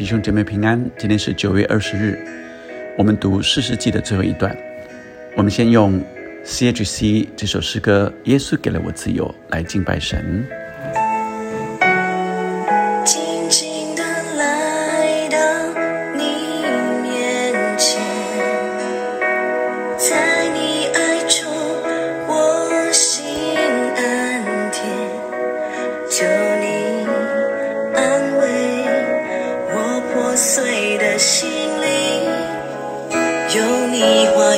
弟兄姐妹平安，今天是九月二十日，我们读四世纪的最后一段。我们先用 C.H.C 这首诗歌《耶稣给了我自由》来敬拜神。破碎的心灵有你化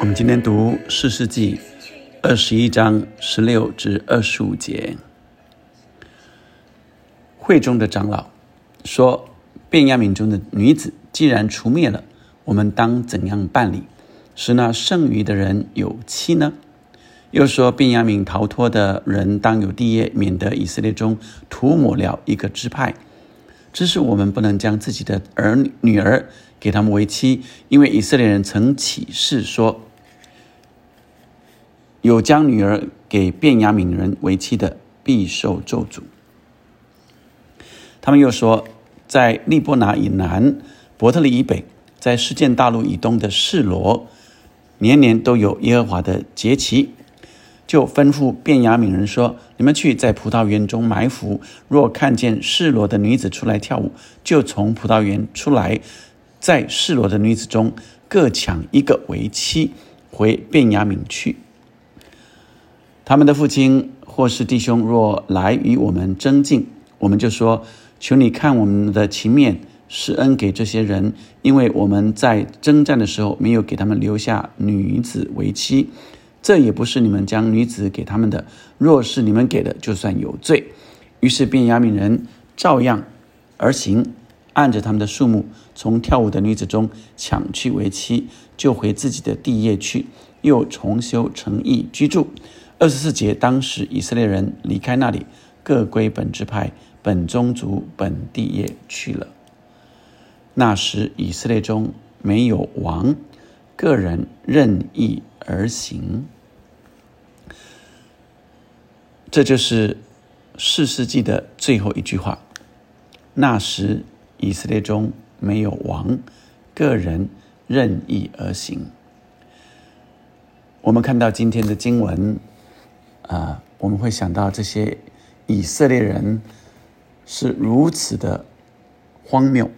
我们今天读四世纪二十一章十六至二十五节。会中的长老说：“便雅悯中的女子既然除灭了，我们当怎样办理，使那剩余的人有妻呢？”又说：“便雅悯逃脱的人当有地业，免得以色列中涂抹了一个支派。只是我们不能将自己的儿女儿给他们为妻，因为以色列人曾起誓说。”有将女儿给便雅悯人为妻的，必受咒诅。他们又说，在利波拿以南、伯特利以北，在世界大陆以东的示罗，年年都有耶和华的节期，就吩咐便雅悯人说：“你们去在葡萄园中埋伏，若看见示罗的女子出来跳舞，就从葡萄园出来，在示罗的女子中各抢一个为妻，回便雅悯去。”他们的父亲或是弟兄若来与我们争竞，我们就说：求你看我们的情面，施恩给这些人，因为我们在征战的时候没有给他们留下女子为妻，这也不是你们将女子给他们的。若是你们给的，就算有罪。于是便雅悯人照样而行，按着他们的数目，从跳舞的女子中抢去为妻，就回自己的地业去，又重修城邑居住。二十四节，当时以色列人离开那里，各归本支派、本宗族、本地业去了。那时以色列中没有王，个人任意而行。这就是四世纪的最后一句话。那时以色列中没有王，个人任意而行。我们看到今天的经文。啊，我们会想到这些以色列人是如此的荒谬，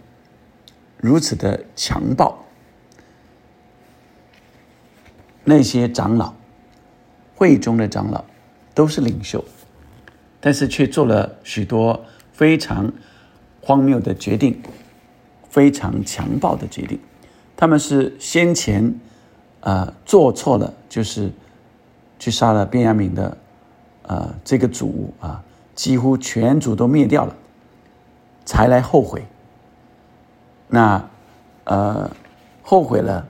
如此的强暴。那些长老，会中的长老都是领袖，但是却做了许多非常荒谬的决定，非常强暴的决定。他们是先前啊做错了，就是去杀了便雅悯的。呃，这个族啊，几乎全族都灭掉了，才来后悔。那呃，后悔了，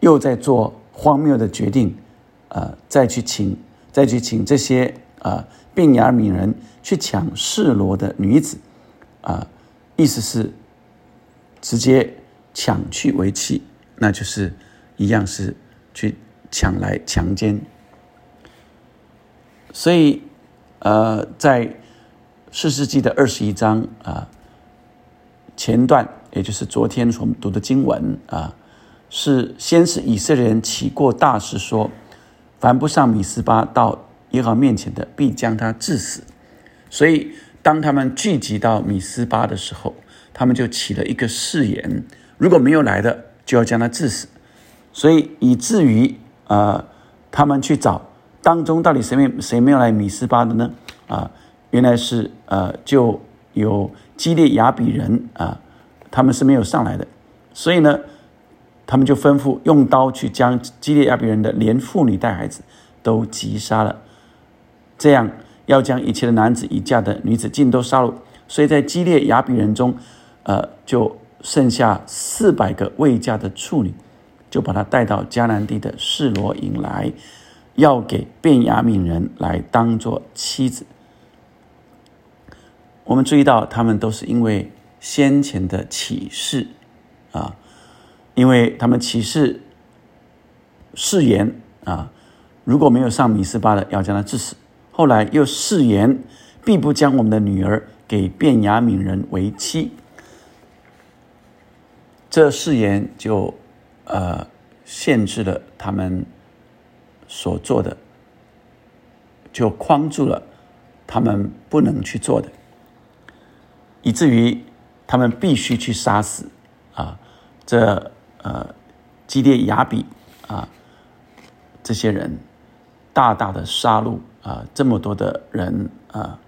又在做荒谬的决定，呃，再去请再去请这些啊便雅敏人去抢示罗的女子，啊，意思是直接抢去为妻，那就是一样是去抢来强奸。所以，呃，在四世纪的二十一章啊前段，也就是昨天所读的经文啊，是先是以色列人起过大事说。凡不上米斯巴到耶和面前的，必将他致死。所以，当他们聚集到米斯巴的时候，他们就起了一个誓言：如果没有来的，就要将他致死。所以，以至于呃，他们去找当中到底谁没谁没有来米斯巴的呢？啊，原来是呃，就有基列雅比人啊，他们是没有上来的。所以呢。他们就吩咐用刀去将基列亚比人的连妇女带孩子都击杀了，这样要将一切的男子已嫁的女子尽都杀戮。所以在基列亚比人中，呃，就剩下四百个未嫁的处女，就把她带到迦南地的示罗营来，要给便雅悯人来当做妻子。我们注意到，他们都是因为先前的启示啊。因为他们起誓誓言啊，如果没有上米斯巴的，要将他致死。后来又誓言，必不将我们的女儿给便雅悯人为妻。这誓言就呃限制了他们所做的，就框住了他们不能去做的，以至于他们必须去杀死啊这。呃，基列雅比啊，这些人大大的杀戮啊，这么多的人啊，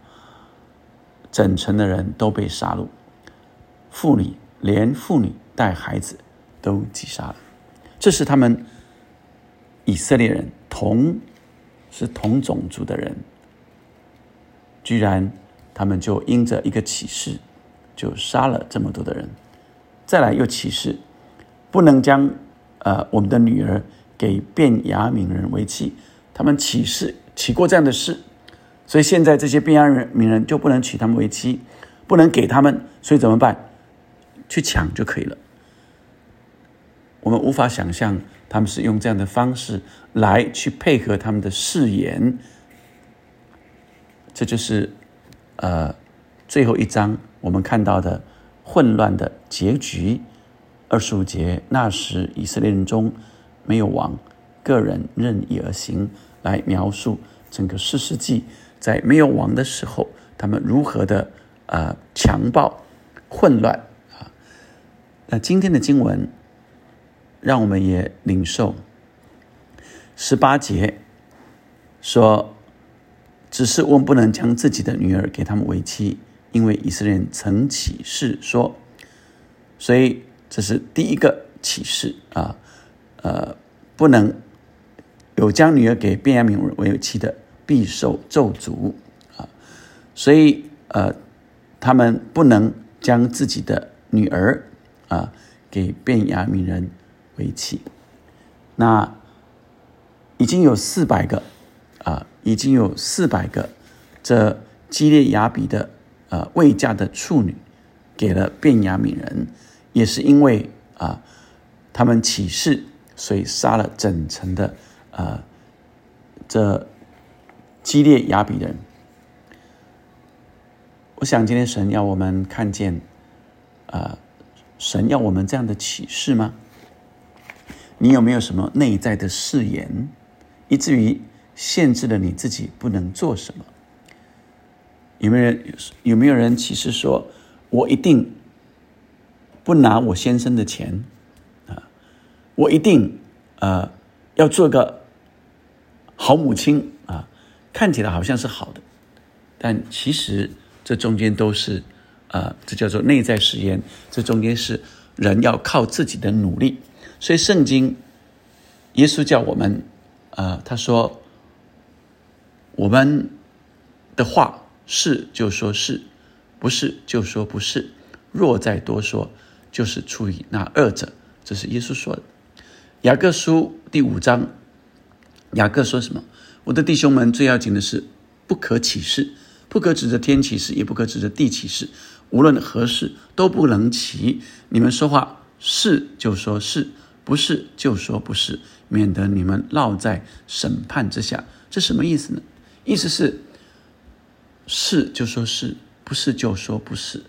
整城的人都被杀戮，妇女连妇女带孩子都击杀了。这是他们以色列人同是同种族的人，居然他们就因着一个启示，就杀了这么多的人，再来又启示。不能将，呃，我们的女儿给变雅悯人为妻，他们起誓起过这样的事，所以现在这些变雅悯人就不能娶他们为妻，不能给他们，所以怎么办？去抢就可以了。我们无法想象他们是用这样的方式来去配合他们的誓言，这就是，呃，最后一章我们看到的混乱的结局。二十五节，那时以色列人中没有王，个人任意而行，来描述整个四世纪在没有王的时候，他们如何的呃强暴、混乱啊。那今天的经文让我们也领受十八节说，只是我们不能将自己的女儿给他们为妻，因为以色列人曾起誓说，所以。这是第一个启示啊，呃，不能有将女儿给便雅悯为妻的，必受咒诅啊。所以呃，他们不能将自己的女儿啊给便雅悯人为妻。那已经有四百个啊，已经有四百个这基列雅比的呃未嫁的处女给了便雅悯人。也是因为啊，他们起誓，所以杀了整城的啊这基列雅比人。我想今天神要我们看见啊，神要我们这样的启示吗？你有没有什么内在的誓言，以至于限制了你自己不能做什么？有没有人有没有人其实说，我一定？不拿我先生的钱，啊，我一定呃要做个好母亲啊，看起来好像是好的，但其实这中间都是啊，这叫做内在誓言，这中间是人要靠自己的努力。所以圣经，耶稣叫我们啊，他说我们的话是就说是，不是就说不是，若再多说。就是出于那二者，这是耶稣说的。雅各书第五章，雅各说什么？我的弟兄们，最要紧的是不可起誓，不可指着天起誓，也不可指着地起誓。无论何事都不能起。你们说话是就说是不是就说不是，免得你们落在审判之下。这什么意思呢？意思是是就说是不是就说不是。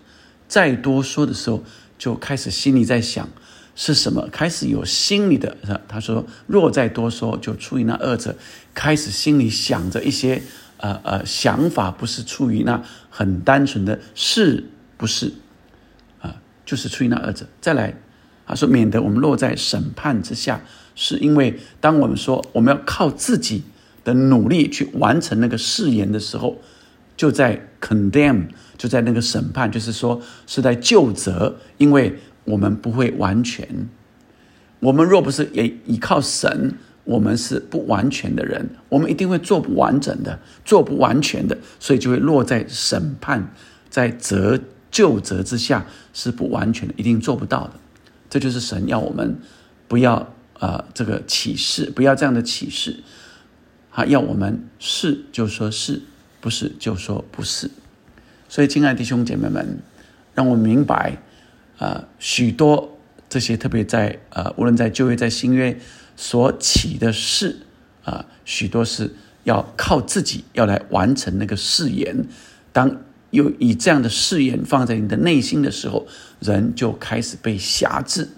再多说的时候，就开始心里在想是什么，开始有心里的。他说：“若再多说，就出于那二者。”开始心里想着一些呃呃想法，不是出于那很单纯的是不是啊？就是出于那二者。再来，他说：“免得我们落在审判之下，是因为当我们说我们要靠自己的努力去完成那个誓言的时候，就在 condemn。”就在那个审判，就是说是在就责，因为我们不会完全。我们若不是也依靠神，我们是不完全的人，我们一定会做不完整的，做不完全的，所以就会落在审判，在责就责之下是不完全的，一定做不到的。这就是神要我们不要啊，这个启示，不要这样的启示，他要我们是就说是不是就说不是。所以，亲爱的弟兄姐妹们，让我明白，啊，许多这些特别在呃，无论在旧约、在新约所起的事，啊，许多是要靠自己要来完成那个誓言。当有以这样的誓言放在你的内心的时候，人就开始被辖制，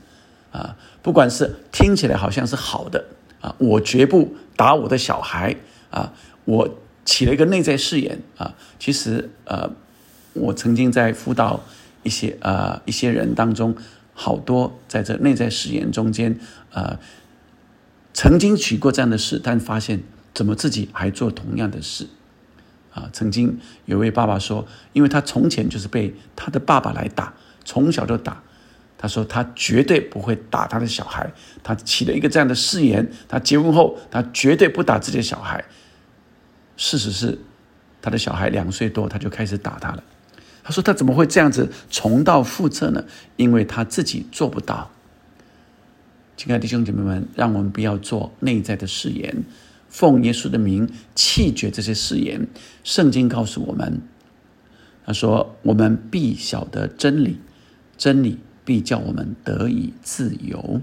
啊，不管是听起来好像是好的，啊，我绝不打我的小孩，啊，我起了一个内在誓言，啊，其实呃。我曾经在辅导一些呃一些人当中，好多在这内在誓言中间，呃，曾经取过这样的事，但发现怎么自己还做同样的事，啊，曾经有位爸爸说，因为他从前就是被他的爸爸来打，从小就打，他说他绝对不会打他的小孩，他起了一个这样的誓言，他结婚后他绝对不打自己的小孩，事实是他的小孩两岁多他就开始打他了。他说：“他怎么会这样子重蹈覆辙呢？因为他自己做不到。”亲爱的弟兄姐妹们，让我们不要做内在的誓言，奉耶稣的名弃绝这些誓言。圣经告诉我们：“他说，我们必晓得真理，真理必叫我们得以自由。”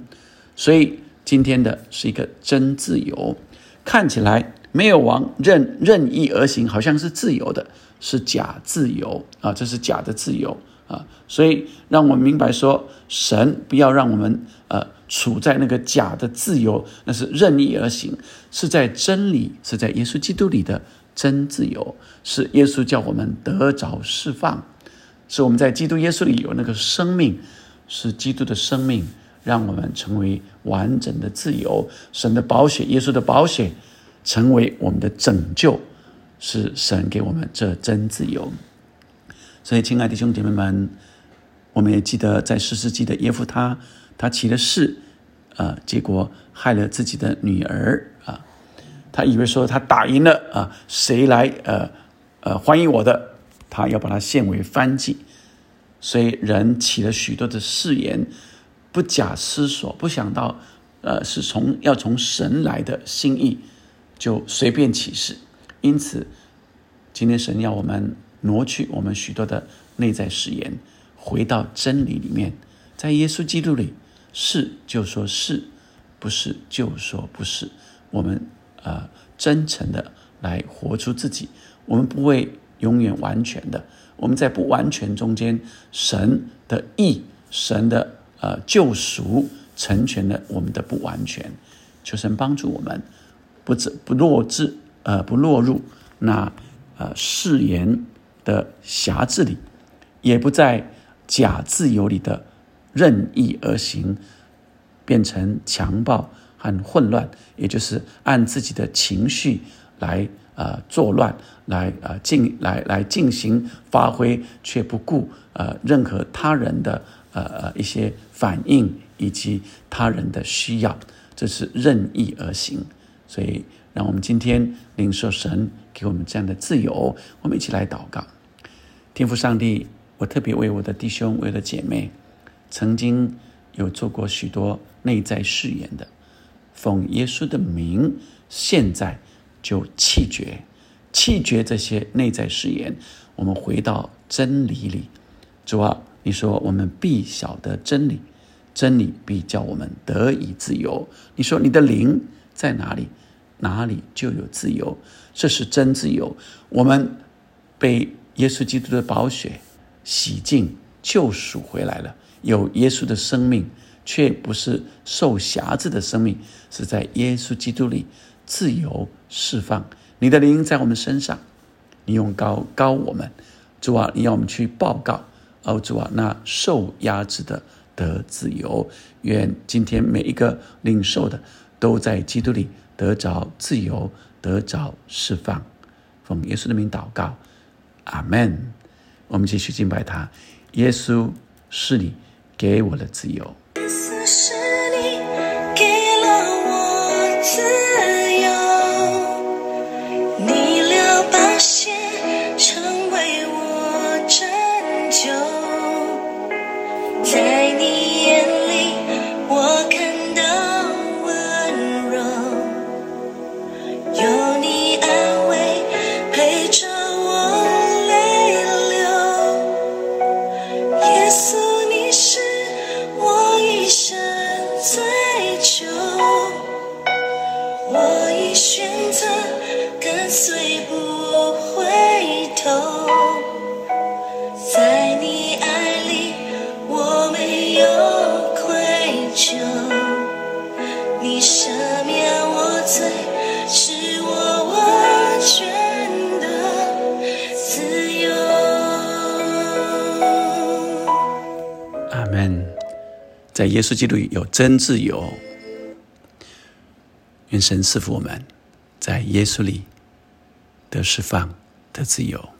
所以今天的是一个真自由，看起来没有王任任意而行，好像是自由的。是假自由啊，这是假的自由啊，所以让我们明白说，神不要让我们呃处在那个假的自由，那是任意而行，是在真理，是在耶稣基督里的真自由，是耶稣叫我们得着释放，是我们在基督耶稣里有那个生命，是基督的生命，让我们成为完整的自由，神的保险，耶稣的保险，成为我们的拯救。是神给我们这真自由，所以亲爱的弟兄姐妹们，我们也记得在十世纪的耶夫他，他起了誓，啊，结果害了自己的女儿啊，他以为说他打赢了啊，谁来呃呃欢迎我的，他要把他献为番祭，所以人起了许多的誓言，不假思索，不想到呃是从要从神来的心意，就随便起誓。因此，今天神要我们挪去我们许多的内在誓言，回到真理里面，在耶稣基督里，是就说是，不是就说不是。我们呃真诚的来活出自己，我们不会永远完全的。我们在不完全中间，神的意、神的呃救赎成全了我们的不完全。求神帮助我们，不自不弱智。呃，不落入那呃誓言的辖制里，也不在假自由里的任意而行，变成强暴和混乱，也就是按自己的情绪来呃作乱，来呃进来来进行发挥，却不顾呃任何他人的呃呃一些反应以及他人的需要，这是任意而行，所以。让我们今天领受神给我们这样的自由，我们一起来祷告。天父上帝，我特别为我的弟兄、为了姐妹，曾经有做过许多内在誓言的，奉耶稣的名，现在就弃绝，弃绝这些内在誓言。我们回到真理里，主啊，你说我们必晓得真理，真理必叫我们得以自由。你说你的灵在哪里，哪里就有自由，这是真自由。我们被耶稣基督的宝血洗净、救赎回来了，有耶稣的生命，却不是受辖制的生命，是在耶稣基督里自由释放。你的灵在我们身上。你用高高我们，主啊，你要我们去报告，哦，主啊，那受压制的得自由。愿今天每一个领受的，都在基督里得着自由，得着释放。奉耶稣的名祷告，阿门。我们继续敬拜他。耶稣是你给我了自由。在耶稣基督里有真自由，愿神赐福我们，在耶稣里得释放、得自由。